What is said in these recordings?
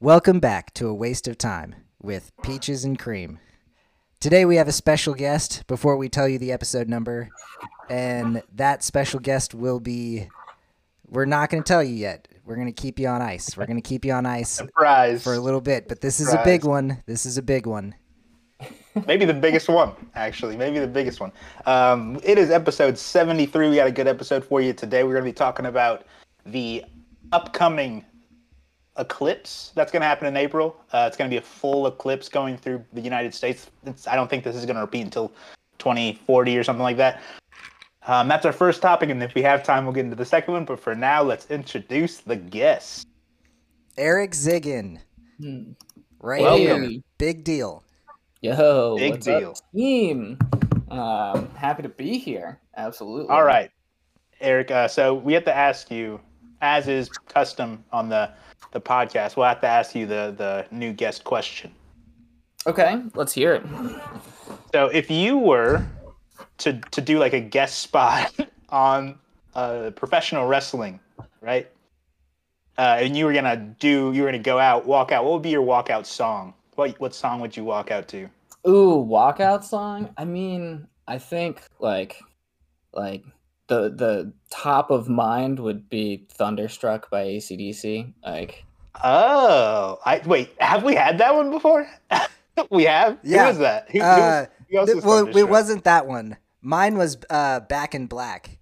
Welcome back to A Waste of Time with Peaches and Cream. Today we have a special guest before we tell you the episode number, and that special guest will be. We're not going to tell you yet. We're going to keep you on ice. We're going to keep you on ice Surprise. for a little bit, but this is a big one. This is a big one. Maybe the biggest one, actually. Maybe the biggest one. Um, it is episode 73. We got a good episode for you today. We're going to be talking about the upcoming eclipse that's going to happen in April. Uh, it's going to be a full eclipse going through the United States. It's, I don't think this is going to repeat until 2040 or something like that. Um, that's our first topic, and if we have time, we'll get into the second one. But for now, let's introduce the guests. Eric Ziggin. Hmm. Right Welcome. here. Big deal. Yo, Big what's deal. up, team? Um, happy to be here. Absolutely. All right, Eric. Uh, so we have to ask you, as is custom on the the podcast, we'll have to ask you the the new guest question. Okay, let's hear it. So if you were to to do like a guest spot on uh, professional wrestling, right? Uh, and you were gonna do, you were gonna go out, walk out. What would be your walkout song? What what song would you walk out to? Ooh, walkout song. I mean, I think like, like the the top of mind would be "Thunderstruck" by ACDC. Like, Oh, I wait. Have we had that one before? we have. Yeah. Who was that? Who, who Uh, was, who else Th- was well, it wasn't that one. Mine was uh, Back in Black.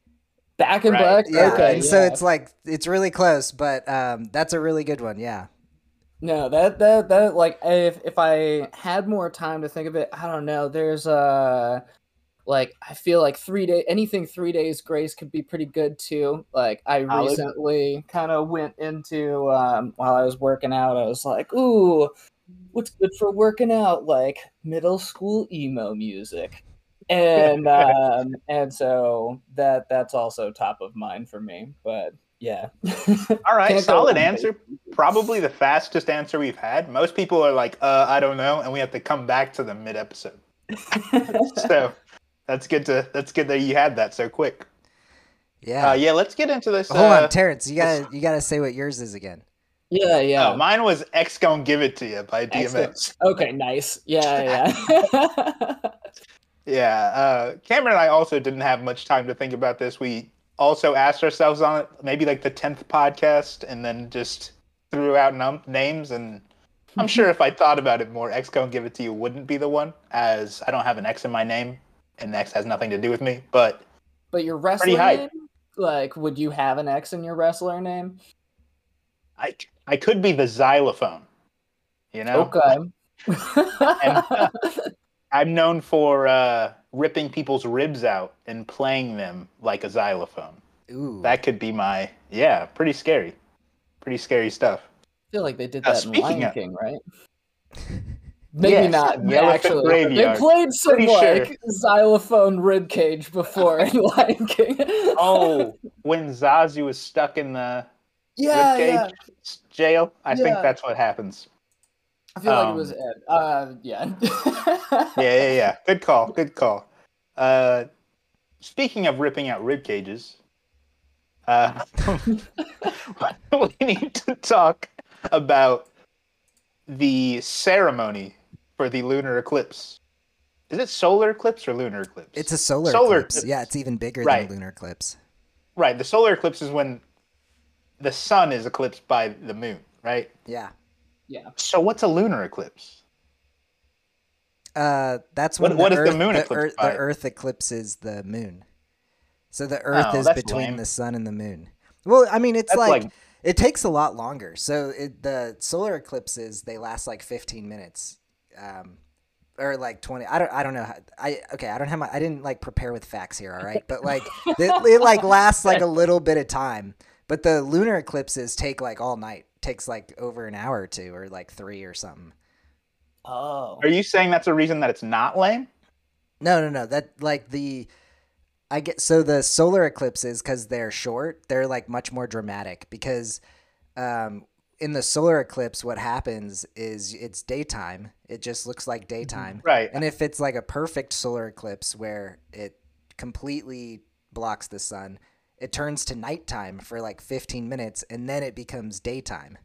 Back in Right. Black. Yeah, Okay. and so it's like it's really close, but um, that's a really good one. Yeah. No, that that that like if if I had more time to think of it, I don't know. There's uh like I feel like three day anything three days grace could be pretty good too. Like I recently kind of went into um while I was working out, I was like, ooh, what's good for working out? Like middle school emo music. And um and so that that's also top of mind for me. But yeah. All right, solid answer. Probably the fastest answer we've had. Most people are like, uh, I don't know, and we have to come back to the mid episode. so that's good to that's good that you had that so quick. Yeah. Uh, yeah, let's get into this. Hold uh, on, Terrence. You gotta you gotta say what yours is again. yeah, yeah. oh, mine was X Gon Give It To You by Excellent. DMX. Okay, nice. Yeah, yeah. Yeah, uh, Cameron and I also didn't have much time to think about this. We also asked ourselves on it, maybe like the tenth podcast, and then just threw out num- names. And I'm sure if I thought about it more, X Gon Give It To You wouldn't be the one, as I don't have an X in my name, and X has nothing to do with me. But but your wrestler hype. name? Like, would you have an X in your wrestler name? I I could be the xylophone. You know, Okay. I'm known for uh, ripping people's ribs out and playing them like a xylophone. Ooh. That could be my yeah, pretty scary, pretty scary stuff. I feel like they did Uh, that in speaking Lion of- King, right? Maybe Yes, not. Yeah, actually, Graveyard. they played some Pretty like xylophone ribcage before in Lion King. Oh, when Zazu was stuck in the yeah, ribcage yeah. jail, I think that's what happens. I feel like it was Um, Ed. Uh, yeah. Yeah, yeah, yeah. Good call. Good call. Uh, speaking of ripping out rib cages, uh, we need to talk about the ceremony for the lunar eclipse. Is it solar eclipse or lunar eclipse? It's a solar, Solar eclipse. eclipse. Yeah, it's even bigger Right. than lunar eclipse. right. The solar eclipse is when the sun is eclipsed by the moon, right? Yeah. yeah. So what's a lunar eclipse? Uh, that's when what the, is the Earth, moon the, Earth, the Earth eclipses the moon. So the Earth Oh, is between lame. the sun and the moon. Well, I mean, it's like, like- it takes a lot longer. So it, the solar eclipses they last like 15 minutes, um, or like 20. I don't. I don't know. How, I okay. I don't have my. I didn't like prepare with facts here. All right, but like it, it like lasts like a little bit of time. But the lunar eclipses take like all night. Takes like over an hour or two, or like three or something. Oh. Are you saying that's a reason that it's not lame? No, no, no. That like the I get so the solar eclipses because they're short, they're like much more dramatic because um in the solar eclipse what happens is it's daytime. It just looks like mm-hmm. daytime. Right. And if it's like a perfect solar eclipse where it completely blocks the sun, it turns to nighttime for like 15 minutes and then it becomes daytime.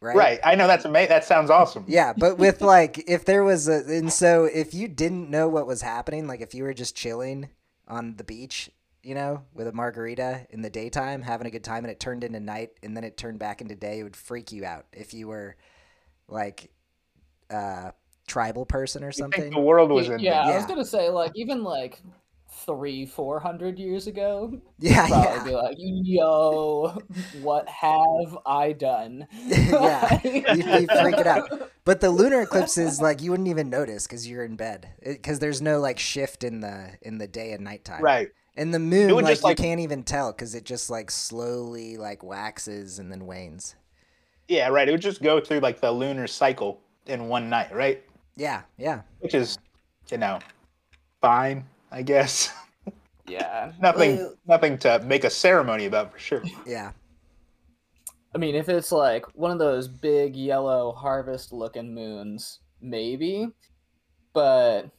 right? Right. I know that's amazing. That sounds awesome. Yeah, but with like if there was a and so if you didn't know what was happening, like if you were just chilling on the beach, you know, with a margarita in the daytime, having a good time and it turned into night and then it turned back into day, it would freak you out if you were like uh tribal person or You something. think the world was in. yeah, in I was gonna say like even like three, four hundred years ago, yeah, probably yeah. be like, "Yo, what have I done?" Yeah, you'd be freaking out. But the lunar eclipses, like you wouldn't even notice because you're in bed, because there's no like shift in the in the day and nighttime. Right. And the moon, would like just, like- you can't even tell because it just like slowly like waxes and then wanes. Yeah, right. It would just go through like the lunar cycle in one night, right? Yeah, yeah, Which is, you know, fine, I guess. Yeah, nothing, Uh, nothing to make a ceremony about for sure. yeah. I mean, if it's like one of those big yellow harvest-looking moons, maybe. But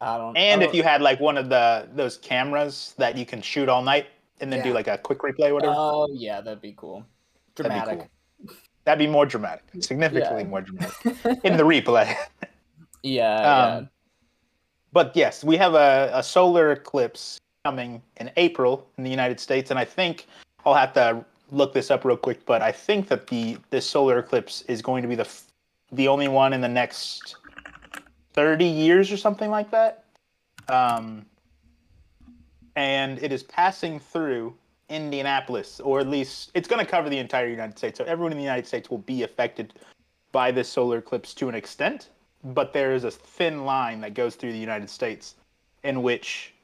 I don't. And I if you had like one of the those cameras that you can shoot all night and then do like a quick replay, whatever, Oh yeah, that'd be cool. that'd be Dramatic. cool. That'd be more dramatic, significantly Yeah. more dramatic in the replay. yeah, Um, But yes, we have a, a solar eclipse coming in April in the United States, and I think I'll have to look this up real quick. But I think that the this solar eclipse is going to be the the only one in the next thirty years or something like that. Um, and it is passing through Indianapolis, or at least it's going to cover the entire United States. So everyone in the United States will be affected by this solar eclipse to an extent but there is a thin line that goes through the United States in which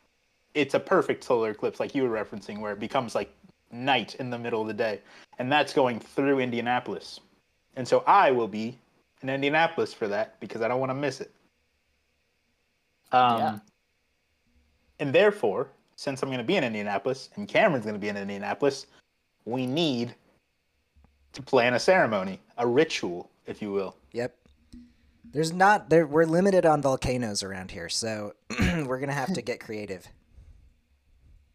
it's a perfect solar eclipse, like you were referencing, where it becomes like night in the middle of the day. And that's going through Indianapolis. And so I will be in Indianapolis for that because I don't want to miss it. Um, Yeah. And therefore, since I'm going to be in Indianapolis and Cameron's going to be in Indianapolis, we need to plan a ceremony, a ritual, if you will. Yep. There's not there. We're limited on volcanoes around here, so we're gonna have to get creative.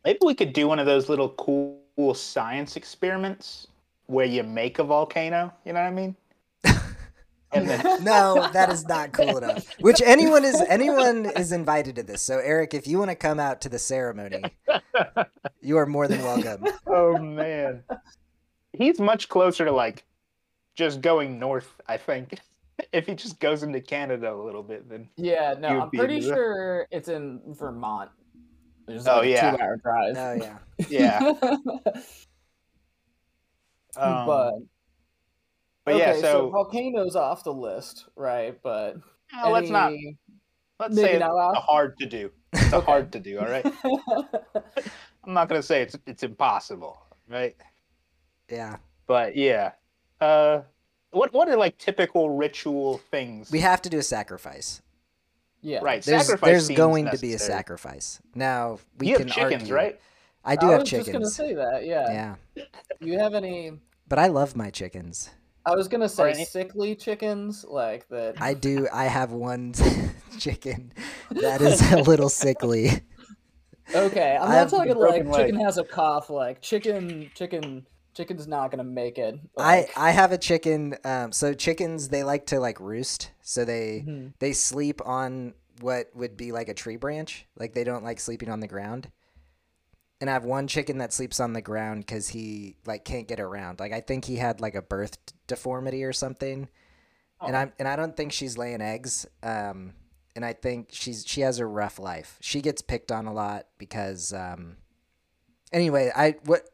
Maybe we could do one of those little cool science experiments where you make a volcano. You know what I mean? And then No, that is not cool enough. Which anyone is anyone is invited to this. So Eric, if you want to come out to the ceremony, you are more than welcome. oh man, he's much closer to like just going north. I think if he just goes into Canada a little bit, then yeah. No, I'm pretty into that. sure it's in Vermont. Which Oh, like yeah. two-hour drive. Oh yeah. yeah. Um, but but okay, yeah, so, so, volcanoes off the list, right? But uh, let's not let's maybe say it's not last- hard to do. It's Okay. hard to do. All right. I'm not gonna say it's it's impossible, right? Yeah. But yeah. Uh what what are like typical ritual things? We have to do a sacrifice. yeah, right. There's sacrifice there's seems going to be a sacrifice. Now we You can have chickens, argue. right? I do I have chickens. I was just gonna say that. Yeah. Yeah. You have any? But I love my chickens. I was gonna say any- sickly chickens, like that. I do. I have one chicken that is a little sickly. Okay, I'm I not have talking a broken like chicken has a cough. Like chicken, chicken, chicken's not gonna make it. I Like, I have a chicken. Um, so chickens they like to like roost. So they Mhm. they sleep on what would be like a tree branch. Like they don't like sleeping on the ground. And I have one chicken that sleeps on the ground because he like can't get around. Like I think he had like a birth deformity or something. And Oh. I'm and I don't think she's laying eggs. Um, and I think she's she has a rough life. She gets picked on a lot because um. Anyway, I what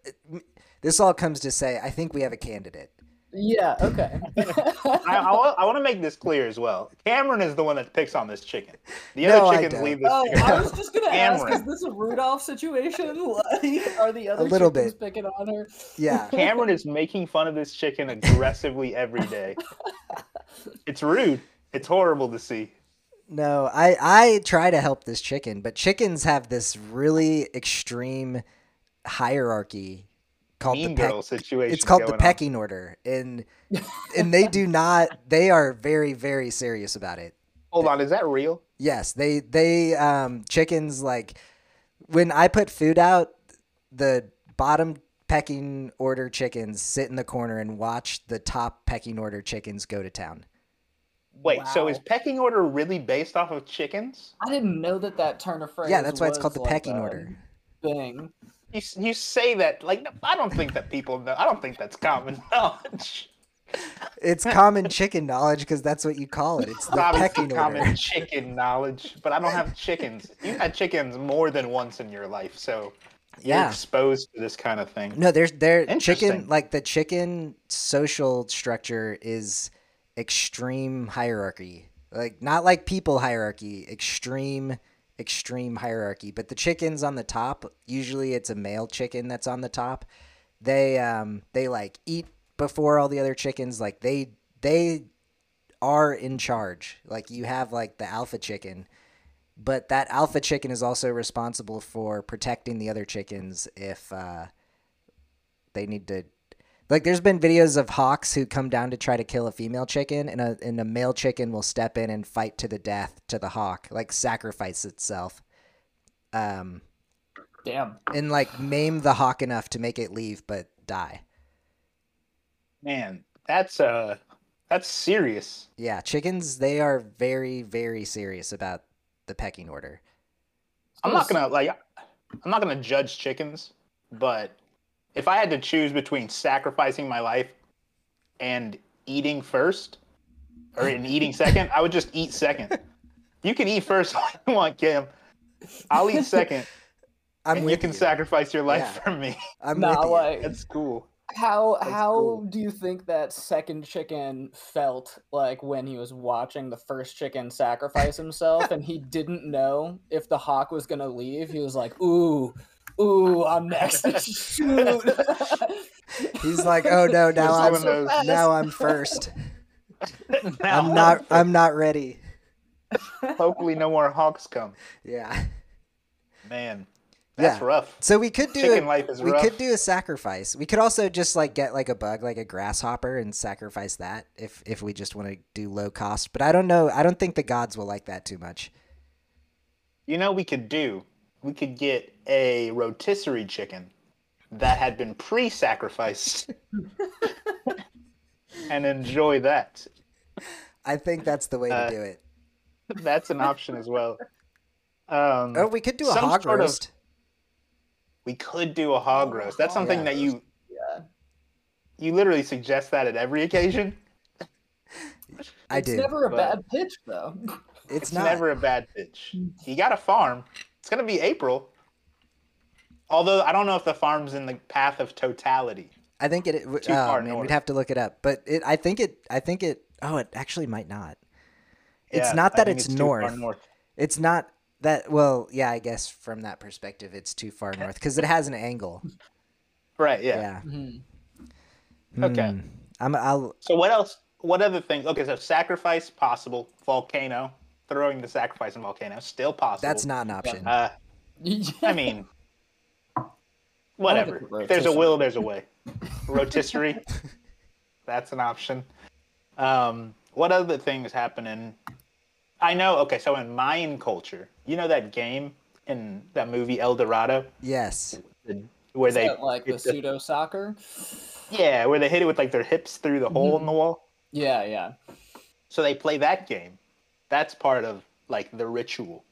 this all comes to say. I think we have a candidate. Yeah. Okay. I, I, want, to make this clear as well. Cameron is the one that picks on this chicken. The other I chickens don't. leave this uh, Oh, chicken. I was just gonna ask: Is Cameron. this a Rudolph situation? Like, are the other little chickens bit. picking on her? Yeah. Cameron is making fun of this chicken aggressively every day. It's rude. It's horrible to see. No, I I try to help this chicken, but chickens have this really extreme hierarchy called Mean the peck. girl situation. It's called the going on. pecking order, and and they do not. They are very very serious about it. Hold on, is that real? Yes, they they um chickens like when I put food out, the bottom pecking order chickens sit in the corner and watch the top pecking order chickens go to town. Wait, so is pecking order really based off of chickens? I didn't know that that turn of phrase. Yeah, that's why it's was called the like pecking order. Thing. You, you say that like I don't think that people know. I don't think that's common knowledge. It's common chicken knowledge because that's what you call it. It's the Obviously pecking common order. chicken knowledge, but I don't have chickens. You've had chickens more than once in your life, so you're exposed to this kind of thing. No, there's there chicken like the chicken social structure is extreme hierarchy. Like not like people hierarchy, extreme extreme hierarchy. But the chickens on the top, usually it's a male chicken that's on the top. They um they like eat before all the other chickens. Like they they are in charge. Like you have like the alpha chicken, but that alpha chicken is also responsible for protecting the other chickens if uh, they need to. Like, there's been videos of hawks who come down to try to kill a female chicken, and a and a male chicken will step in and fight to the death to the hawk, like sacrifice itself, um, Damn. and like maim the hawk enough to make it leave but die. Man, that's uh, that's serious. Yeah, chickens they are very very serious about the pecking order. I'm not gonna like, I'm not gonna judge chickens, but if I had to choose between sacrificing my life and eating first, or in eating second, I would just eat second. You can eat first all you want, Kim. I'll eat second, I'm and you can sacrifice your life Yeah. for me. I'm Nah, with you. like That's cool. how That's how cool. do you think that second chicken felt like when he was watching the first chicken sacrifice himself and he didn't know if the hawk was gonna leave? He was like, "Ooh, ooh, I'm next." Shoot. He's like, oh no, now I'm one of those- now I'm first. Now, I'm not I'm not ready. Hopefully, no more hawks come. Yeah. Man, that's Yeah. rough. So we could do Chicken a, life is we rough. could do a sacrifice. We could also just like get like a bug, like a grasshopper, and sacrifice that if if we just want to do low cost. But I don't know. I don't think the gods will like that too much. You know, we could do. We could get a rotisserie chicken that had been pre-sacrificed, and enjoy that. I think that's the way Uh, to do it. That's an option as well. Um, Oh, we could do a hog sort of- roast. we could do a hog roast. That's something Yeah. that you yeah. you literally suggest that at every occasion. I it's do. never a but- bad pitch though. it's, It's not. never a bad pitch. You got a farm. It's gonna be April. Although I don't know if the farm's in the path of totality. I think it. Oh Too far man, north. we'd have to look it up. But it. I think it. I think it. Oh, it actually might not. It's Yeah, not that think it's, too far north. north. It's not that. Well, yeah, I guess from that perspective, it's too far north because it has an angle. Right. Yeah. Yeah. Mhm. Okay. Hmm. I'm. I'll. So what else? What other things? Okay, so sacrifice possible. Volcano. Throwing the sacrifice in volcano still possible. That's not an option. Uh, I mean, whatever. If there's a will, there's a way. Rotisserie. That's an option. Um, what other things happen in? I know. Okay, so in Mayan culture, you know that game in that movie El Dorado, yes. the- where Is they that like the hit the- pseudo soccer? yeah, where they hit it with like their hips through the hole in the wall. Yeah, yeah. So they play that game. That's part of like the ritual.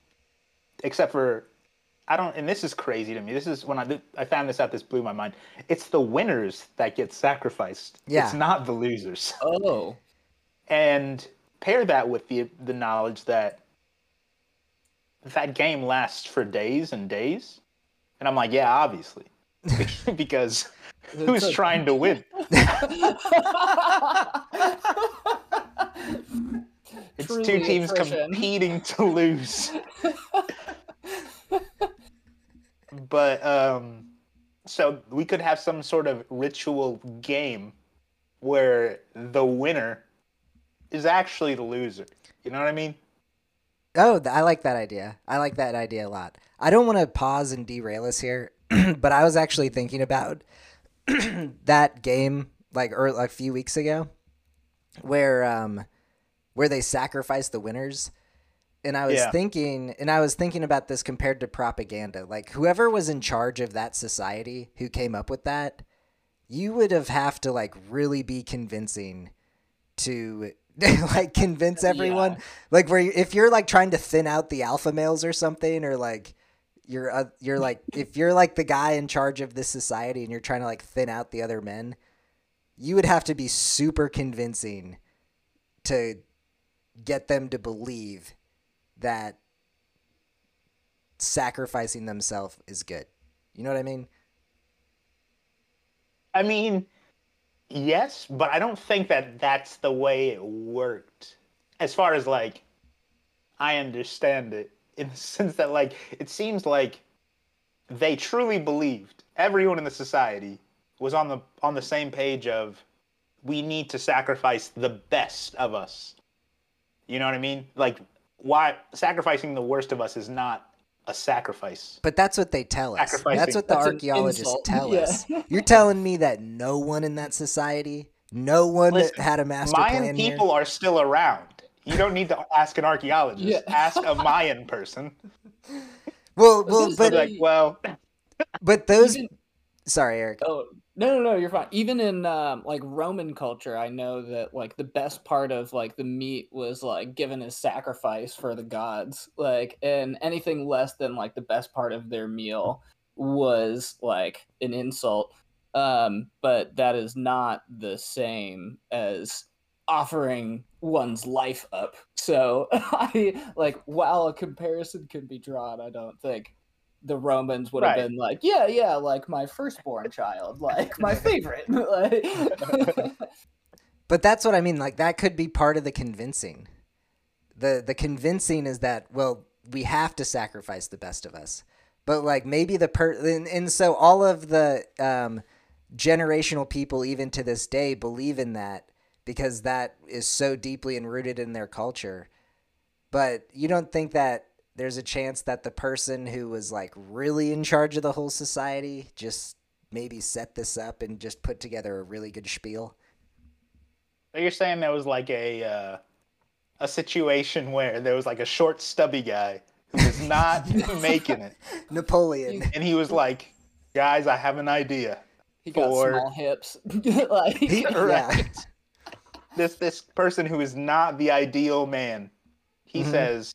Except for I don't and this is crazy to me. This is when I did, I found this out this blew my mind. It's the winners that get sacrificed. Yeah. It's not the losers. Oh. And pair that with the the knowledge that that game lasts for days and days. And I'm like, yeah, obviously. because who's a- trying to win? It's two teams attrition. competing to lose. But um so we could have some sort of ritual game where the winner is actually the loser. You know what I mean? Oh, I like that idea. I like that idea a lot. I don't want to pause and derail us here, but I was actually thinking about that game like ear a few weeks ago, where um, where they sacrifice the winners. And I was Yeah. thinking, and I was thinking about this compared to propaganda. Like whoever was in charge of that society who came up with that, you would have have to like really be convincing to like convince everyone. Like where you, if you're like trying to thin out the alpha males or something, or like you're uh, you're like if you're like the guy in charge of this society and you're trying to like thin out the other men, you would have to be super convincing to get them to believe that sacrificing themselves is good. You know what I mean? I mean, yes, but I don't think that that's the way it worked. As far as like, I understand it in the sense that like it seems like they truly believed everyone in the society was on the on the same page of we need to sacrifice the best of us. You know what I mean? Like why sacrificing the worst of us is not a sacrifice. But that's what they tell us. That's what the That's archaeologists tell Yeah. us. You're telling me that no one in that society, no one Listen, had a master Mayan plan here? people are still around. You don't need to ask an archaeologist. Yeah. Ask a Mayan person. Well, well, but like, well, but those. Even- Sorry, Eric. Oh no, no, no, you're fine. Even in um, like Roman culture, I know that like the best part of like the meat was like given as sacrifice for the gods. Like, and anything less than like the best part of their meal was like an insult. Um, but that is not the same as offering one's life up. So I like while a comparison can be drawn, I don't think the Romans would have Right. been like, yeah, yeah, like my firstborn child, like my favorite. But that's what I mean. Like that could be part of the convincing. The the convincing is that well we have to sacrifice the best of us. But like maybe the per and, and so all of the um, generational people even to this day believe in that because that is so deeply enrooted in their culture. But you don't think that there's a chance that the person who was like really in charge of the whole society just maybe set this up and just put together a really good spiel? you're saying there was like a uh, a situation where there was like a short, stubby guy who was not making it, Napoleon. and he was like, "Guys, I have an idea." he got For- small hips. like, He- yeah. This this person who is not the ideal man, he Mhm. says,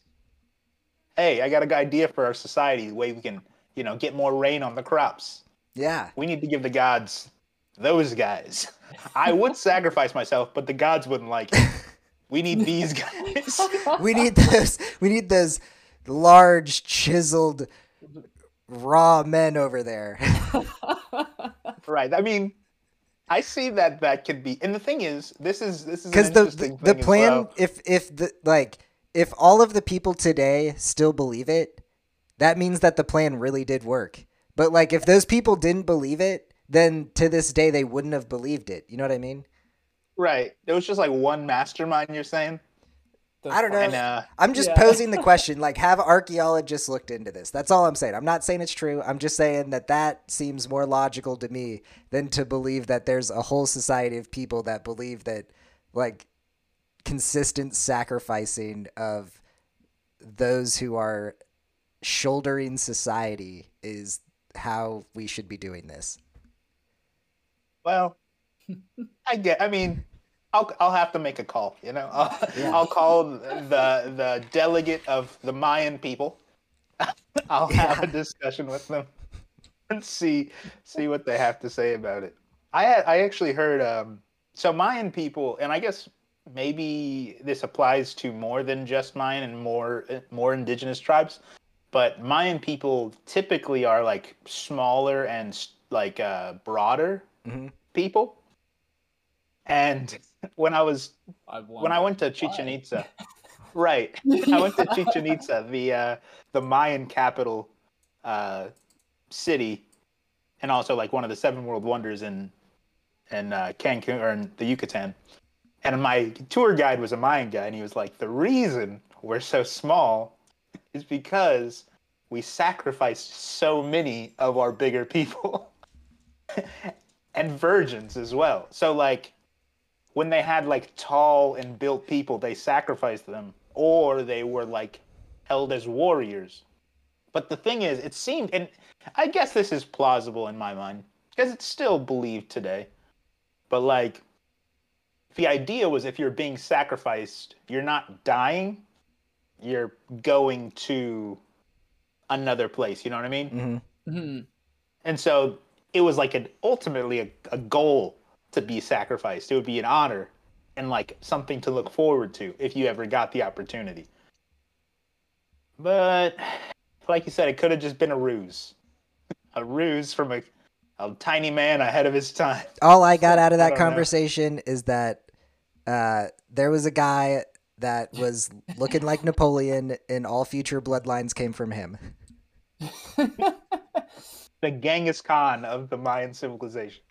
"Hey, I got an idea for our society. The way we can, you know, get more rain on the crops. Yeah. We need to give the gods those guys. I would sacrifice myself, but the gods wouldn't like it. We need these guys." We need those we need those large chiseled raw men over there. right. I mean, I see that that could be. And the thing is, this is this is Cuz the the, the plan well. if if the like if all of the people today still believe it, that means that the plan really did work. But like if those people didn't believe it, then to this day they wouldn't have believed it. You know what I mean? Right. There was just like one mastermind. You're saying, I don't know. and uh, I'm just Yeah. posing the question like have archaeologists looked into this that's all i'm saying i'm not saying it's true i'm just saying that that seems more logical to me than to believe that there's a whole society of people that believe that like consistent sacrificing of those who are shouldering society is how we should be doing this well, I get. I mean, I'll I'll have to make a call. You know, I'll, Yeah. I'll call the the delegate of the Mayan people. I'll have a discussion with them and see see what they have to say about it. I had I actually heard um so Mayan people, and I guess maybe this applies to more than just Mayan and more more indigenous tribes, but Mayan people typically are like smaller and like uh, broader Mhm. people. And when I was I when I went to Chichen. Itza, right? I went to Chichen Itza, the uh, the Mayan capital uh, city, and also like one of the seven world wonders in in uh, Cancun or in the Yucatan. And my tour guide was a Mayan guy, and he was like, "The reason we're so small is because we sacrificed so many of our bigger people and virgins as well. So like." when they had like tall and built people, they sacrificed them, or they were like held as warriors. But the thing is, it seemed, and I guess this is plausible in my mind because it's still believed today. But like, the idea was if you're being sacrificed, you're not dying, you're going to another place. You know what I mean? hmm Hmm. And so it was like an ultimately a, a goal to be sacrificed. It would be an honor and like something to look forward to if you ever got the opportunity. But like you said, it could have just been a ruse. A ruse from a, a tiny man ahead of his time. All I got out of that don't know. conversation is that uh, there was a guy that was looking like Napoleon, and all future bloodlines came from him. The Genghis Khan of the Mayan civilization.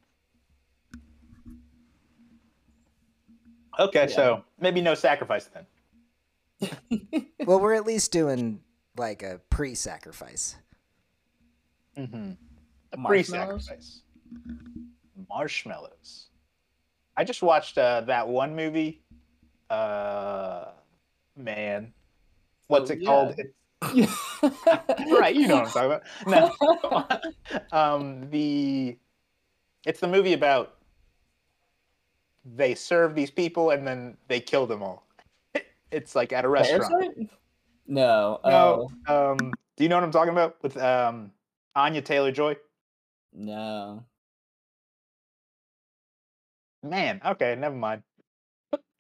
Okay, Yeah. so maybe no sacrifice then. Well, we're at least doing like a pre-sacrifice. Mm-hmm. A Marshmallows? pre-sacrifice. Marshmallows. I just watched uh, that one movie. Uh, man, what's Oh, it yeah. called? It's, right, you know what I'm talking about. No, um, the it's the movie about they serve these people and then they kill them all. It's like at a restaurant. Parasite? No. No, Oh, um, do you know what I'm talking about with um, Anya Taylor Joy? no. Man, okay, never mind.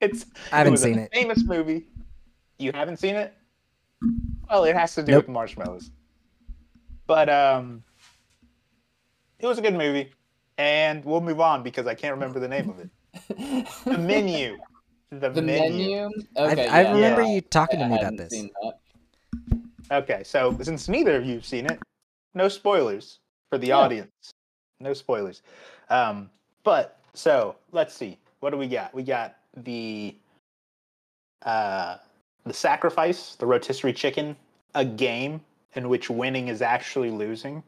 It's I haven't was a seen it. Famous movie. You haven't seen it? Well, it has to do Nope. with marshmallows. But um, it was a good movie, and we'll move on because I can't remember the name of it. The menu. The, the menu. menu. Okay. I, I remember yeah. you talking to I me about this. seen that. Okay, so since neither of you've seen it, no spoilers for the Yeah. audience. No spoilers. Um, but so let's see. What do we got? We got the uh, the sacrifice, the rotisserie chicken, a game in which winning is actually losing.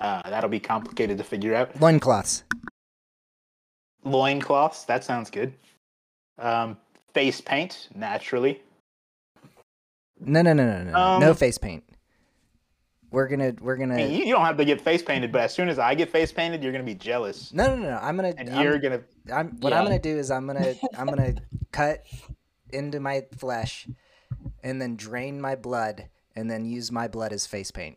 Uh, that'll be complicated to figure out. Loincloths. Loincloths, that sounds good. Um, face paint, naturally. No, no, no, no, no. no Um, face paint. We're gonna, we're gonna. mean, you, you don't have to get face painted, but as soon as I get face painted, you're gonna be jealous. No, no, no, no. I'm gonna. and I'm- you're gonna I'm what I'm gonna do is I'm gonna I'm gonna cut into my flesh and then drain my blood and then use my blood as face paint.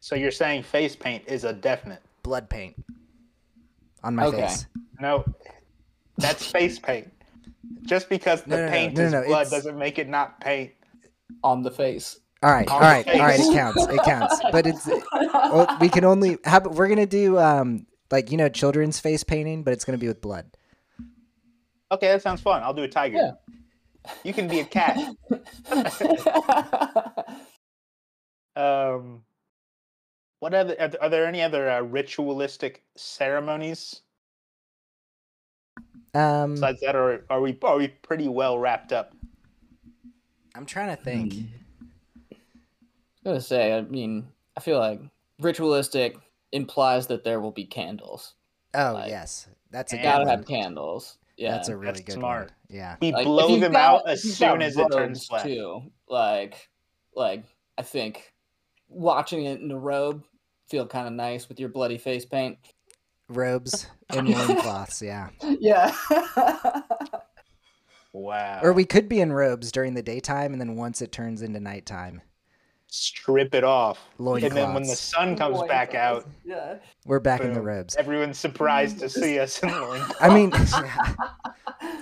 so you're saying face paint is a definite Blood paint on my Okay. face. no that's face paint just because the No, no, no, paint no, is no, blood it's- doesn't make it not paint on the face. All right, On all the right, all right. It counts. It counts. But it's well, we can only. How, about- we're gonna do um like you know children's face painting, but it's gonna be with blood. okay that sounds fun i'll do a tiger Yeah. you can be a cat um what other are there, are there any other uh, ritualistic ceremonies Um, besides that or are we are we pretty well wrapped up I'm trying to think. Hmm. I was gonna say, I mean, I feel like ritualistic implies that there will be candles. Oh Like, yes, that's a good Gotta one. have candles. Yeah, That's a really That's good smart. one. Yeah. we Like, blow them got- out as soon as it turns robes, black Too, like, like I think watching it in a robe feel kind of nice with your bloody face paint. Robes and loincloths, yeah. Yeah. wow Or we could be in robes during the daytime, and then once it turns into nighttime, strip it off. Loincloths. And then when the sun comes back out, Yeah. we're back in the ribs. everyone's surprised to see us in loincloths. I mean,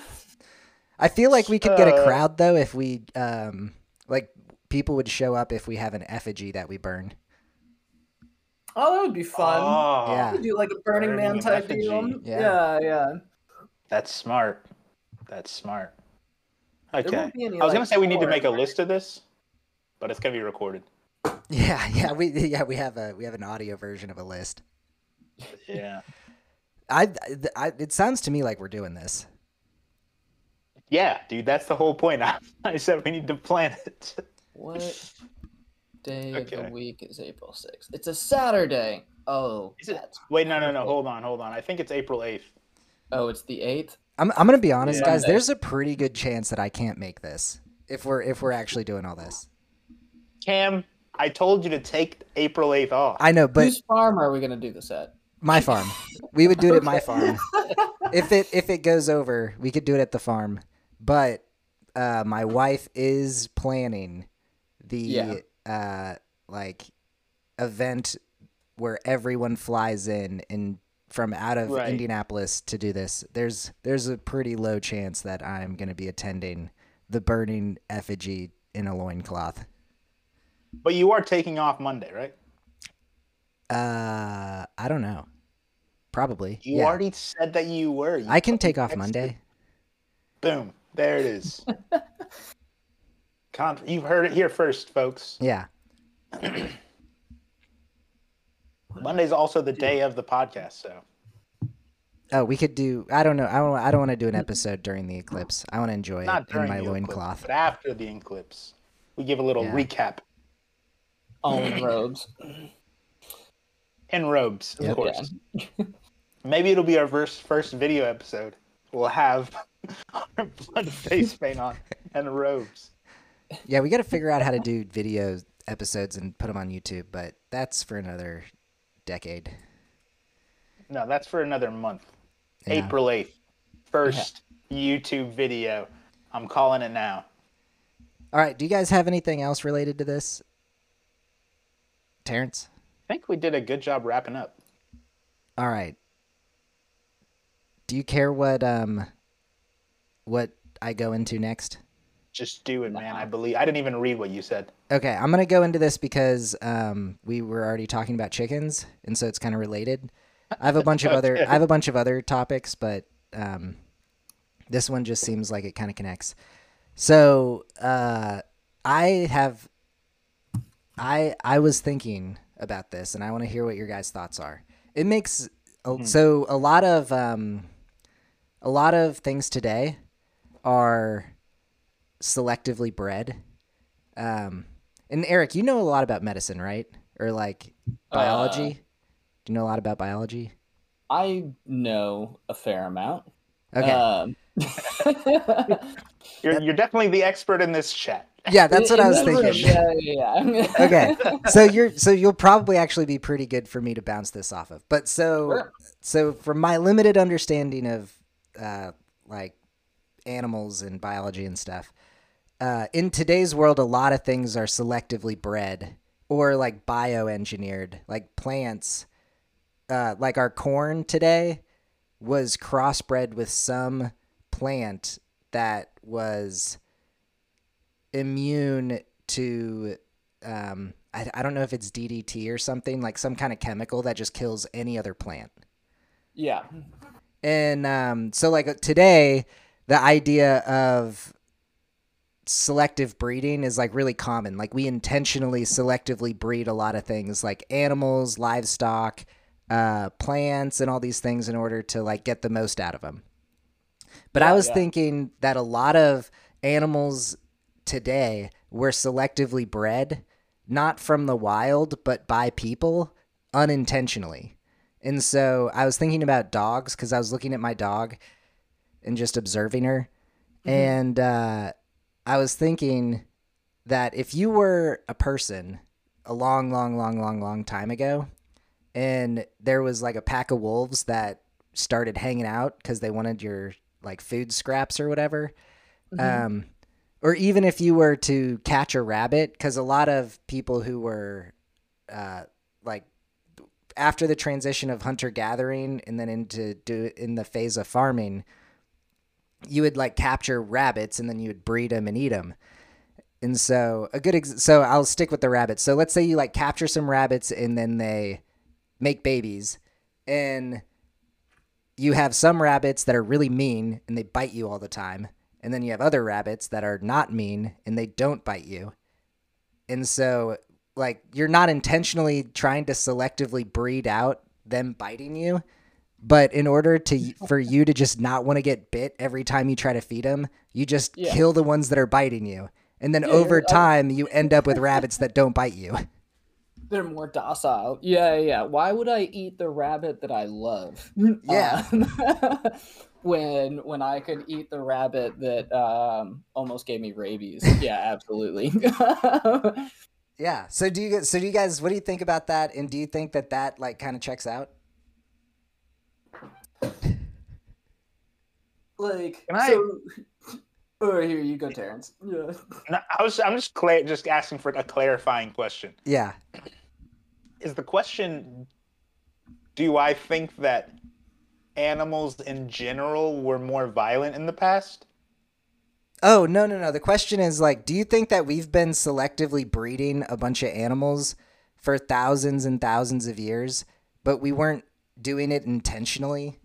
I feel like we could get a Uh, crowd though if we, um, like people would show up if we have an effigy that we burn. Oh, that would be fun. Oh, Yeah. We do like a Burning, Burning Man type effigy. deal. Yeah. Yeah, yeah. That's smart. That's smart. Okay. any, I was like, gonna say we need to make a list of this, but it's gonna be recorded. Yeah, yeah, we yeah we have a we have an audio version of a list. Yeah. I, I it sounds to me like we're doing this. Yeah, dude, that's the whole point. I, I said we need to plan it. What day of the week is April 6th? It's a Saturday. Oh, Is it- Wait, no, no, no. perfect. Hold on, hold on. I think it's April eighth. Oh, it's the 8th? I'm I'm gonna be honest, Yeah. guys. Monday. There's a pretty good chance that I can't make this. if we're if we're actually doing all this. Cam, I told you to take April 8th off. I know, but Whose farm are we gonna do this at? my farm. We would do it at my farm. If it if it goes over, we could do it at the farm. But uh, my wife is planning the Yeah. uh, like event where everyone flies in and from out of Right. Indianapolis to do this. There's there's a pretty low chance that I'm going to be attending the burning effigy in a loincloth. But you are taking off Monday, right? Uh, I don't know. Probably. You yeah. already said that you were. You I can take off. Monday. Boom. There it is. Con- You've heard it here first, folks. Yeah. Monday's also the day of the podcast, so Oh, we could do. I don't know. I don't. I don't want to do an episode during the eclipse. I want to enjoy not it in my loincloth. but after the eclipse, we give a little Yeah. recap All in robes. in robes, of Yep. course. Maybe it'll be our first first video episode. We'll have our blood face paint on and robes. Yeah, we got to figure out how to do video episodes and put them on YouTube, but that's for another decade. No, that's for another month. Yeah. April eighth, first YouTube video. I'm calling it now. All right. Do you guys have anything else related to this, Terrence? I think we did a good job wrapping up. All right. Do you care what um what I go into next? Just do it, man. I believe. I didn't even read what you said. Okay, I'm gonna go into this because um, we were already talking about chickens, and so it's kind of related. I have a bunch of other I have a bunch of other topics, but um, this one just seems like it kind of connects. So uh, I have I I was thinking about this, and I want to hear what your guys' thoughts are. It makes a, so a lot of um, a lot of things today are selectively bred. Um, and Eric, you know a lot about medicine, right? Or like biology? Do you know a lot about biology? I know a fair amount. Okay. Um, You're you're definitely the expert in this chat. Yeah, that's what I was thinking. Yeah, yeah. yeah. okay. So you're so you'll probably actually be pretty good for me to bounce this off of. But so Sure. so from my limited understanding of uh like animals and biology and stuff, uh in today's world a lot of things are selectively bred or like bioengineered, like plants uh like our corn today was crossbred with some plant that was immune to um I, I don't know if it's DDT or something like some kind of chemical that just kills any other plant. yeah. And um so like today the idea of selective breeding is like really common. Like we intentionally selectively breed a lot of things like animals, livestock, uh plants and all these things in order to like get the most out of them. But I was yeah. thinking that a lot of animals today were selectively bred not from the wild but by people unintentionally. And so I was thinking about dogs cuz I was looking at my dog and just observing her. And uh I was thinking that if you were a person a long long long long long time ago and there was like a pack of wolves that started hanging out cuz they wanted your like food scraps or whatever um, or even if you were to catch a rabbit, because a lot of people who were uh, like after the transition of hunter gathering and then into do in the phase of farming, you would like capture rabbits and then you would breed them and eat them. And so a good ex- so I'll stick with the rabbits. So let's say you like capture some rabbits and then they make babies and you have some rabbits that are really mean and they bite you all the time. And then you have other rabbits that are not mean and they don't bite you. And so, like, you're not intentionally trying to selectively breed out them biting you. But in order to for you to just not want to get bit every time you try to feed them, you just Yeah. kill the ones that are biting you. And then Yeah, over time, you end up with rabbits that don't bite you. They're more docile. Yeah, yeah. Why would I eat the rabbit that I love? Yeah. Um, when when I could eat the rabbit that um, almost gave me rabies. Yeah, absolutely. Yeah. So do you guys- so do you guys what do you think about that and do you think that that like kind of checks out? like Can I- so. Oh, here you go, Terrence. Yeah. No, I was I'm just cla- just asking for a clarifying question. Yeah. Is the question do I think that animals in general were more violent in the past? Oh, no, no, no. The question is like, do you think that we've been selectively breeding a bunch of animals for thousands and thousands of years, but we weren't doing it intentionally?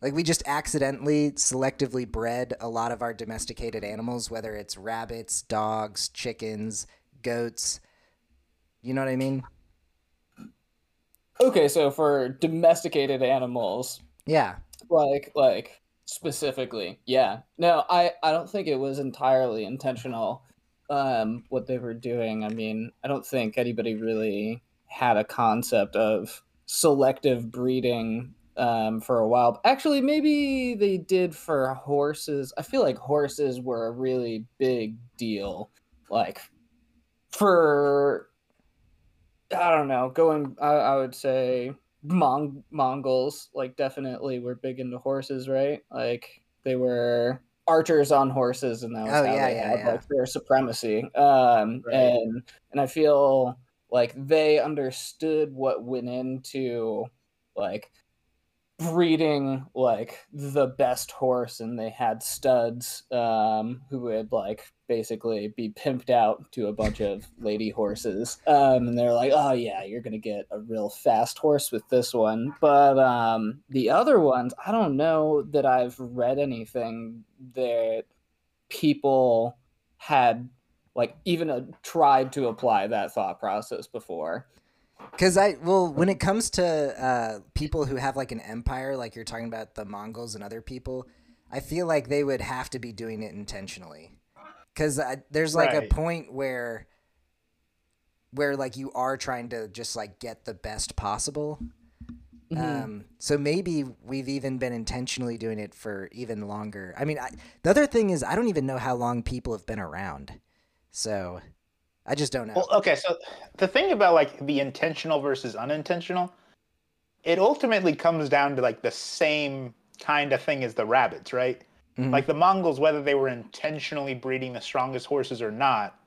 Like we just accidentally selectively bred a lot of our domesticated animals, whether it's rabbits, dogs, chickens, goats. You know what I mean? Okay, so for domesticated animals, Yeah. like like specifically, yeah. No, I I don't think it was entirely intentional. Um, what they were doing. I mean, I don't think anybody really had a concept of selective breeding um, for a while. Actually, maybe they did for horses. I feel like horses were a really big deal. Like for I don't know, going I, I would say Mong Mongols like definitely were big into horses, right? Like they were archers on horses and that was Oh, how yeah, they yeah, had yeah. like their supremacy. Um Right. and and I feel like they understood what went into like breeding like the best horse and they had studs um who would like basically be pimped out to a bunch of lady horses. Um and they're like oh yeah you're gonna get a real fast horse with this one. But um the other ones i don't know that i've read anything that people had like even uh, tried to apply that thought process before Because I well, when it comes to uh, people who have like an empire, like you're talking about the Mongols and other people, I feel like they would have to be doing it intentionally. Because there's like Right. a point where, where like you are trying to just like get the best possible. Mhm. Um, so maybe we've even been intentionally doing it for even longer. I mean, I, the other thing is I don't even know how long people have been around, so I just don't know. Well, okay, so the thing about like the intentional versus unintentional, it ultimately comes down to like the same kind of thing as the rabbits, right? Mhm. Like the Mongols, whether they were intentionally breeding the strongest horses or not,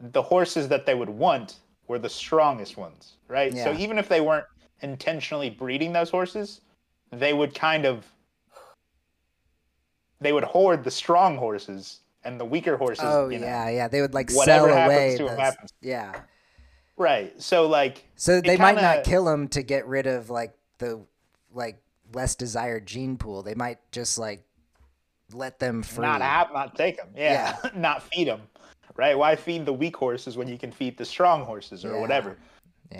the horses that they would want were the strongest ones, right? So even if they weren't intentionally breeding those horses, they would kind of they would hoard the strong horses and the weaker horses. oh you know. yeah, yeah, they would like whatever sell happens away. to the- happens. Yeah. Right. So like So they might not kill him to get rid of like the like less desired gene pool. They might just like let them free. not have not take them yeah, not feed them right why feed the weak horses when you can feed the strong horses or Yeah. whatever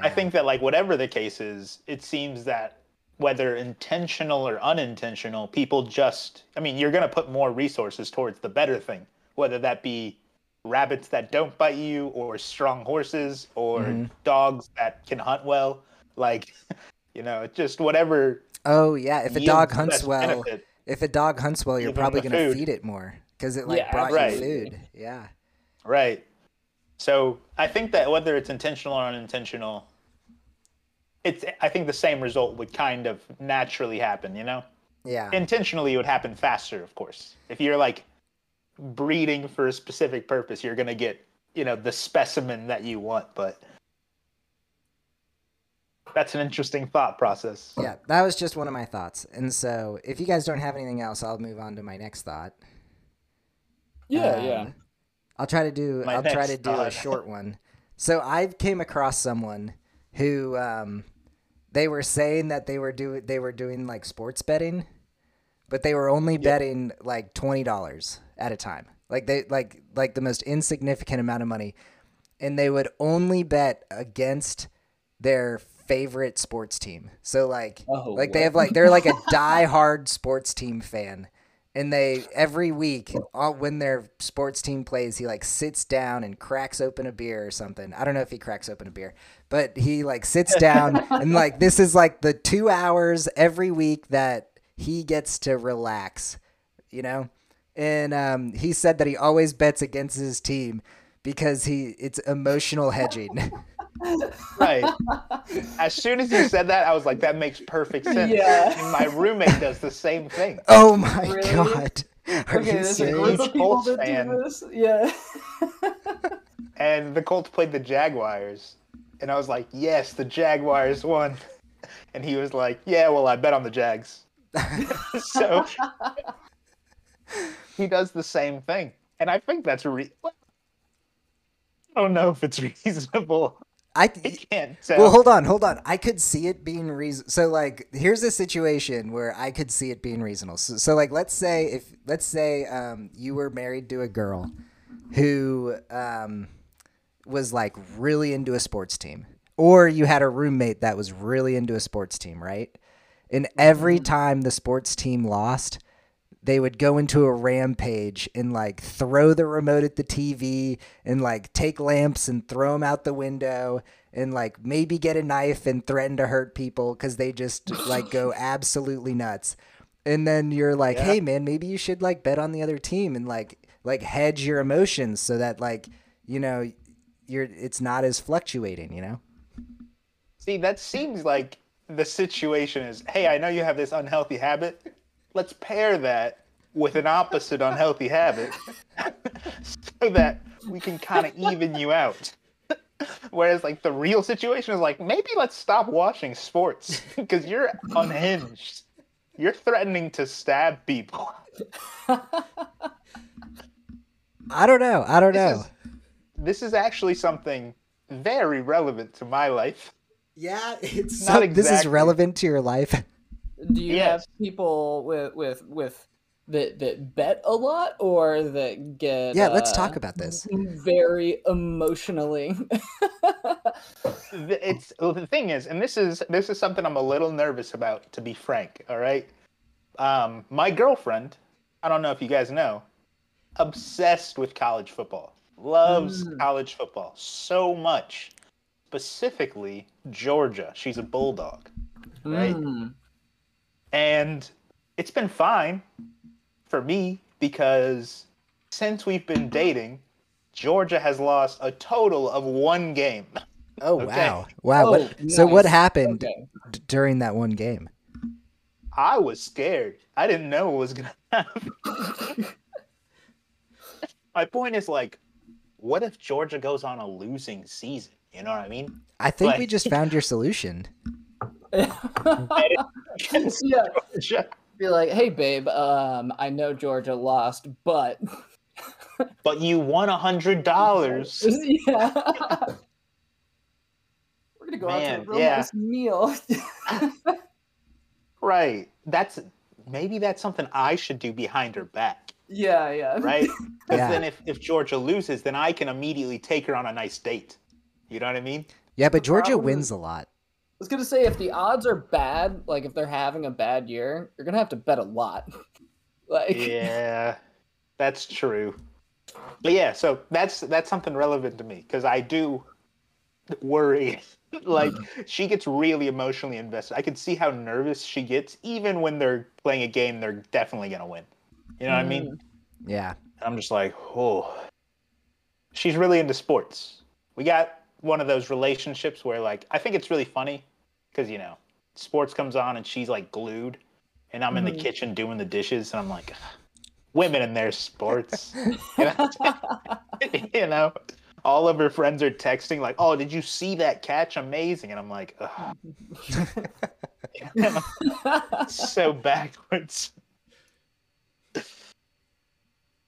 i think that like whatever the case is it seems that whether intentional or unintentional people just i mean you're going to put more resources towards the better thing whether that be rabbits that don't bite you or strong horses or Mhm. dogs that can hunt well like you know just whatever Oh yeah, if a dog hunts well, benefit. if a dog hunts well, you're probably gonna feed it more because it like Yeah, brought right. you food. Yeah. Right. So I think that whether it's intentional or unintentional, it's I think the same result would kind of naturally happen, you know? Yeah. Intentionally it would happen faster, of course. If you're like breeding for a specific purpose, you're gonna get, you know, the specimen that you want, but that's an interesting thought process. Yeah, that was just one of my thoughts. And so, if you guys don't have anything else, I'll move on to my next thought. yeah Um, yeah I'll try to do. My I'll try next to do a short one. So I came across someone who um, they were saying that they were doing they were doing like sports betting, but they were only betting like twenty dollars at a time. Like they like like the most insignificant amount of money, and they would only bet against their favorite sports team. So like Oh, like they have like they're like a die-hard sports team fan and they every week all, when their sports team plays he like sits down and cracks open a beer or something. I don't know if he cracks open a beer but he like sits down and like this is like the two hours every week that he gets to relax you know? And um, he said that he always bets against his team because he it's emotional hedging right. As soon as you said that, I was like, that makes perfect sense. Yeah. And my roommate does the same thing. oh my Really? god are okay, you there's a group serious of people Colts that fan. do this. Yeah. And the Colts played the Jaguars. And I was like, yes, the Jaguars won. And he was like, yeah, well, I bet on the Jags. so he does the same thing. And I think that's re- I don't know if it's reasonable. I I can't tell. Well, hold on, hold on. I could see it being reason. So, like, here's a situation where I could see it being reasonable. So, so like, let's say if let's say um, you were married to a girl who um, was like really into a sports team, or you had a roommate that was really into a sports team, right? And every time the sports team lost, they would go into a rampage and like throw the remote at the TV and like take lamps and throw them out the window and like maybe get a knife and threaten to hurt people because they just like go absolutely nuts. And then you're like, Yeah. hey man, maybe you should like bet on the other team and like like hedge your emotions so that like you know you're it's not as fluctuating. You know. See, that seems like the situation is hey, I know you have this unhealthy habit. Let's pair that with an opposite unhealthy habit so that we can kind of even you out. Whereas, like, the real situation is like, maybe let's stop watching sports because you're unhinged. You're threatening to stab people. I don't know. I don't This know. is, this is actually something very relevant to my life. yeah, it's Not so- this is relevant to your life. Do you Yes. have people with with with that that bet a lot or that get Yeah, let's uh, talk about this. very emotionally the- it's well, the thing is, and this is this is something I'm a little nervous about, to be frank. All right, um, my girlfriend, I don't know if you guys know, obsessed with college football, loves Mm. college football so much, specifically Georgia. She's a bulldog, Right. Mm. And it's been fine for me because since we've been dating, Georgia has lost a total of one game. Oh Okay. wow, wow! Oh, what, So what happened Okay. d- during that one game? I was scared. I didn't know what was gonna happen. My point is like, what if Georgia goes on a losing season? You know what I mean? I think we just found your solution. Against yeah, be like, hey babe, um, I know Georgia lost, but But you won a hundred dollars. yeah, we're gonna go out to a real yeah. nice meal. Right. That's maybe that's something I should do behind her back. yeah, yeah, Right? Because Yeah. then if, if Georgia loses, then I can immediately take her on a nice date. You know what I mean? Yeah, but Georgia problem wins a lot. I was gonna say if the odds are bad, like if they're having a bad year, you're gonna have to bet a lot. like, yeah, that's true. But yeah, so that's that's something relevant to me because I do worry. like she gets really emotionally invested. I can see how nervous she gets even when they're playing a game they're definitely gonna win. You know what I mean? Mm. Yeah, I'm just like, oh. She's really into sports. We got one of those relationships where like I think it's really funny because you know sports comes on and she's like glued, and I'm in the Mhm. kitchen doing the dishes and I'm like, women in their sports. you, know? You know? all of her friends are texting like, "Oh, did you see that catch? Amazing!" And I'm like, Ugh. So backwards.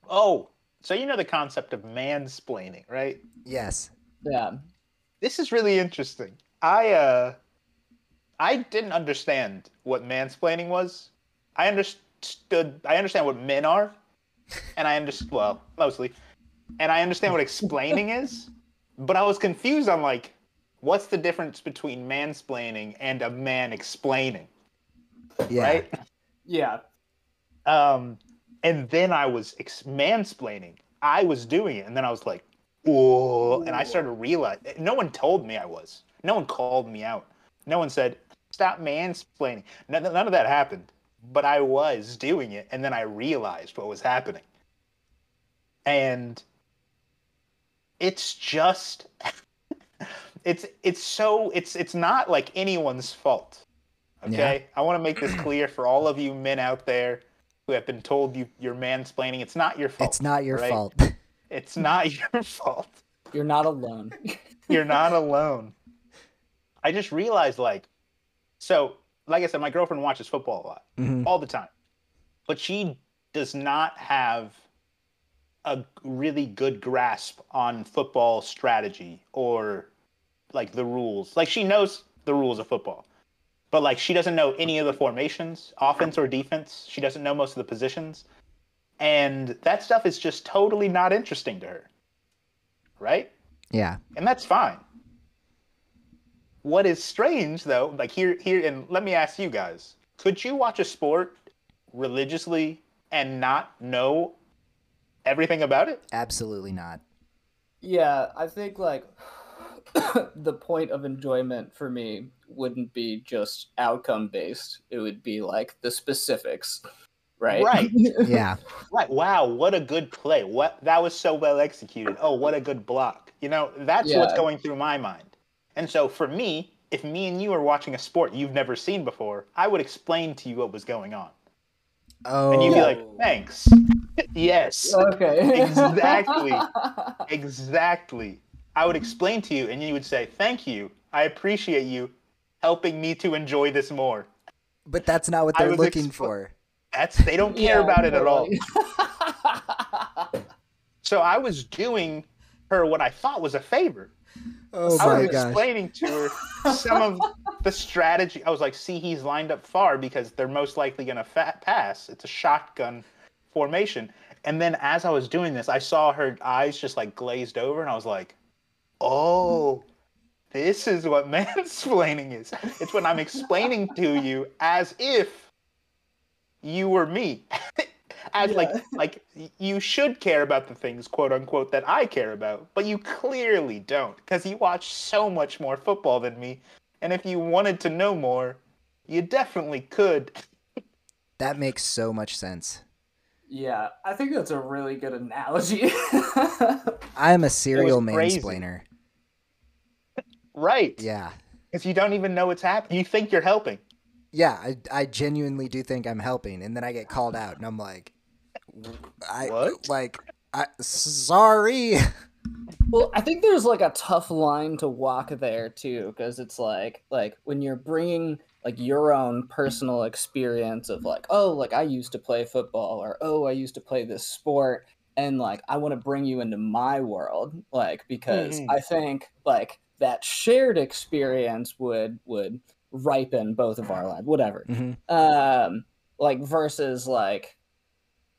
Oh, so you know the concept of mansplaining, right? yes. yeah, This is really interesting. I uh I didn't understand what mansplaining was. I understood I understand what men are and I understand well, mostly. And I understand what explaining is, but I was confused on like what's the difference between mansplaining and a man explaining, Yeah. right? yeah. Um, and then I was ex- mansplaining. I was doing it, and then I was like, "Oh!" And I started to realize no one told me I was. No one called me out. No one said, "Stop mansplaining." None, none of that happened. But I was doing it, and then I realized what was happening. And it's just, it's it's so it's it's not like anyone's fault. Okay, I want to make this clear for all of you men out there who have been told you you're mansplaining. It's not your fault. It's not your right? fault. It's not your fault. You're not alone. You're not alone. I just realized, like, so, like I said, my girlfriend watches football a lot, Mhm. all the time, but she does not have a really good grasp on football strategy or like the rules. Like, she knows the rules of football, but like, she doesn't know any of the formations, offense or defense. She doesn't know most of the positions. And that stuff is just totally not interesting to her. Right? Yeah. and that's fine. What is strange though, like here here and let me ask you guys, could you watch a sport religiously and not know everything about it? Absolutely not. Yeah, I think like the point of enjoyment for me wouldn't be just outcome based. It would be like the specifics, right? Right. Yeah. Right. Wow, what a good play. What that was so well executed. Oh, what a good block. You know, that's what's going through my mind. And so for me, if me and you are watching a sport you've never seen before, I would explain to you what was going on. Oh. And you'd be oh. like, "Thanks." yes. okay. Exactly. Exactly. I would explain to you, and you would say, "Thank you. I appreciate you helping me to enjoy this more." but that's not what they're looking expo- for. That's they don't care Yeah, about it at all. So I was doing her what I thought was a favor. Oh I was gosh. explaining to her some of the strategy. I was like, "See, he's lined up far because they're most likely going to pass. It's a shotgun formation." And then as I was doing this, I saw her eyes just like glazed over, and I was like, "Oh, this is what mansplaining is. It's when I'm explaining to you as if you were me." As like Yeah. like y- you should care about the things quote unquote that I care about, but you clearly don't because you watch so much more football than me. And if you wanted to know more, you definitely could. That makes so much sense. yeah, I think that's a really good analogy. I am a serial crazy. mansplainer. Right. Yeah. Because you don't even know what's happening. You think you're helping. Yeah, I, I genuinely do think I'm helping, and then I get called out, and I'm like, I What? like, I sorry. Well, I think there's like a tough line to walk there too, because it's like like when you're bringing like your own personal experience of like, oh, like I used to play football, or oh, I used to play this sport, and like I want to bring you into my world, like because Mhm. I think like that shared experience would would ripen both of our lives, whatever. Mhm. Um, like versus like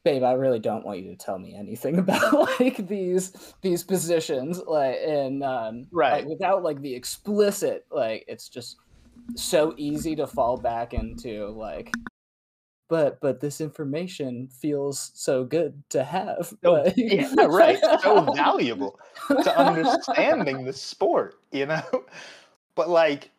babe i really don't want you to tell me anything about like these these positions like and um Right. like, without like the explicit like it's just so easy to fall back into like but but this information feels so good to have So, like- yeah, right. So valuable to understanding the sport, you know? But like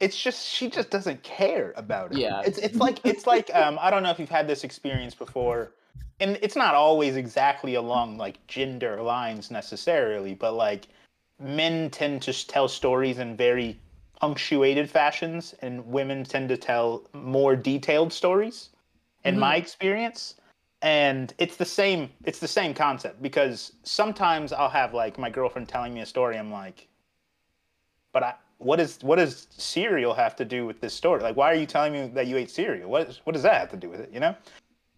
it's just she just doesn't care about it. Yeah. It's it's like it's like um I don't know if you've had this experience before. And it's not always exactly along like gender lines necessarily, but like men tend to tell stories in very punctuated fashions and women tend to tell more detailed stories in my experience and it's the same it's the same concept because sometimes i'll have like my girlfriend telling me a story i'm like but i what is what does cereal have to do with this story? Like why are you telling me that you ate cereal? What is, what does that have to do with it you know?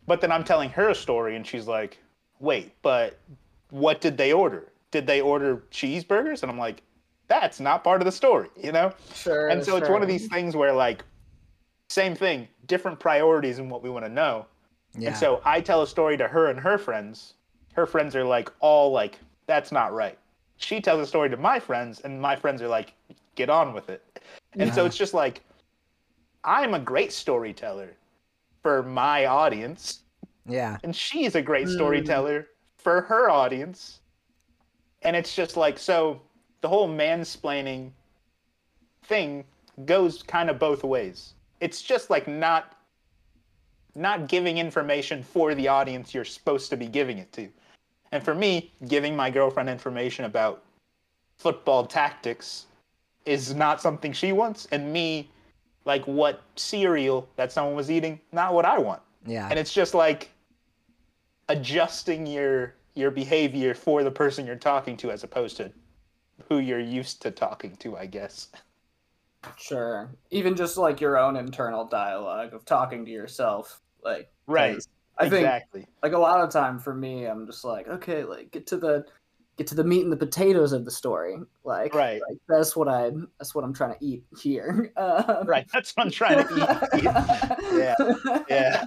But then i'm telling her a story and she's like wait but what did they order? Did they order cheeseburgers? And i'm like that's not part of the story you know? Sure and so it's one of these things where like same thing different priorities in what we want to know Yeah. and so I tell a story to her and her friends. Her friends are like all like, "That's not right." She tells a story to my friends, and my friends are like, "Get on with it." And so it's just like, I'm a great storyteller for my audience, Yeah. and she's a great Mm. storyteller for her audience. And it's just like so the whole mansplaining thing goes kind of both ways. It's just like not not giving information for the audience you're supposed to be giving it to. And for me, giving my girlfriend information about football tactics is not something she wants and me like what cereal that someone was eating, not what I want Yeah. and it's just like adjusting your your behavior for the person you're talking to as opposed to who you're used to talking to i guess Sure. Even just like your own internal dialogue of talking to yourself. Like Right. I think exactly like a lot of time for me, I'm just like, okay, like get to the get to the meat and the potatoes of the story. Like, Right. like that's what I that's what I'm trying to eat here. Um, right that's what i'm trying to eat Yeah, yeah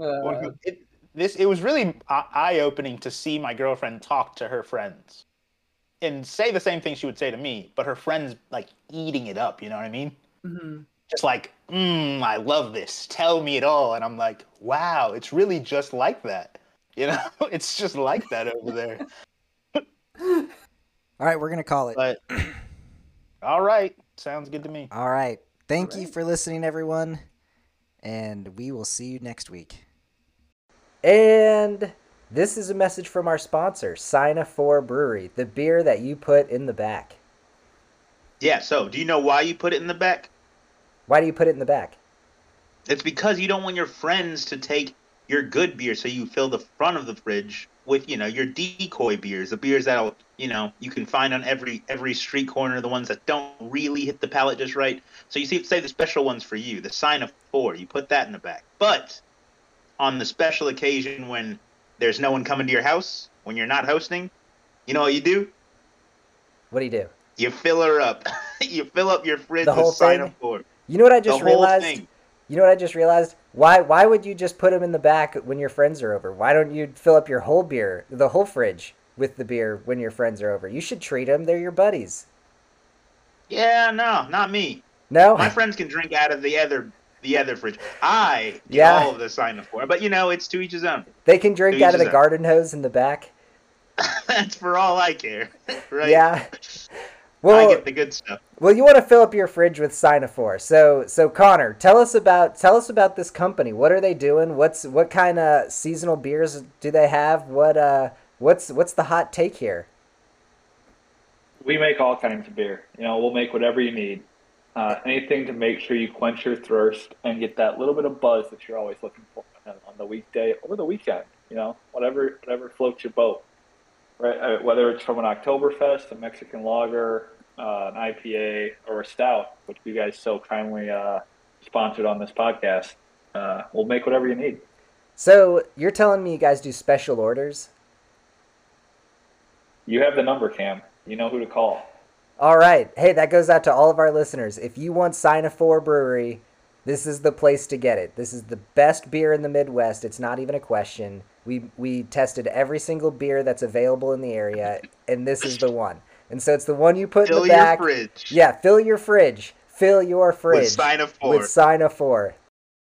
Uh, it, this it was really eye opening to see my girlfriend talk to her friends and say the same thing she would say to me but her friends like eating it up you know what i mean mhm. just like, mm, I love this. Tell me it all. And I'm like, wow, it's really just like that. You know, it's just like that over there. All right, we're gonna call it. But all right, sounds good to me. All right. Thank you for listening, everyone, and we will see you next week. And this is a message from our sponsor, Sina 4 Brewery, the beer that you put in the back. Yeah, so do you know why you put it in the back? Why do you put it in the back? It's because you don't want your friends to take your good beer, so you fill the front of the fridge with, you know, your decoy beers, the beers that'll, you know, you can find on every every street corner, the ones that don't really hit the palate just right. So you see, say the special ones for you, the sign of four, you put that in the back. But on the special occasion when there's no one coming to your house, when you're not hosting, you know what you do? What do you do? You fill her up. you fill up your fridge The whole with sign thing? of four. You know what I The just whole realized? thing. You know what I just realized? Why why would you just put them in the back when your friends are over? Why don't you fill up your whole beer, the whole fridge with the beer when your friends are over? You should treat them. They're your buddies. Yeah, no, not me. No? My friends can drink out of the other the other fridge. I get Yeah. all of the sign of four, but you know, it's to each his own. They can drink To out of the own. garden hose in the back. That's for all I care, right? Yeah. I Well, get the good stuff. well, you want to fill up your fridge with Sinophore. So, so Connor, tell us about tell us about this company. What are they doing? What's what kind of seasonal beers do they have? What uh, what's what's the hot take here? We make all kinds of beer. You know, we'll make whatever you need. Uh, anything to make sure you quench your thirst and get that little bit of buzz that you're always looking for on on the weekday or the weekend. You know, whatever whatever floats your boat. Right, uh, whether it's from an Oktoberfest, a Mexican lager, uh, an IPA, or a stout, which you guys so kindly uh, sponsored on this podcast. Uh, we'll make whatever you need. So you're telling me you guys do special orders? You have the number, Cam. You know who to call. All right. Hey, that goes out to all of our listeners. If you want Sinophore Brewery, this is the place to get it. This is the best beer in the Midwest. It's not even a question. We we tested every single beer that's available in the area, and this is the one. And so it's the one you put Fill in the back. your fridge. Yeah, fill your fridge. Fill your fridge With sign of four. with Sinophore.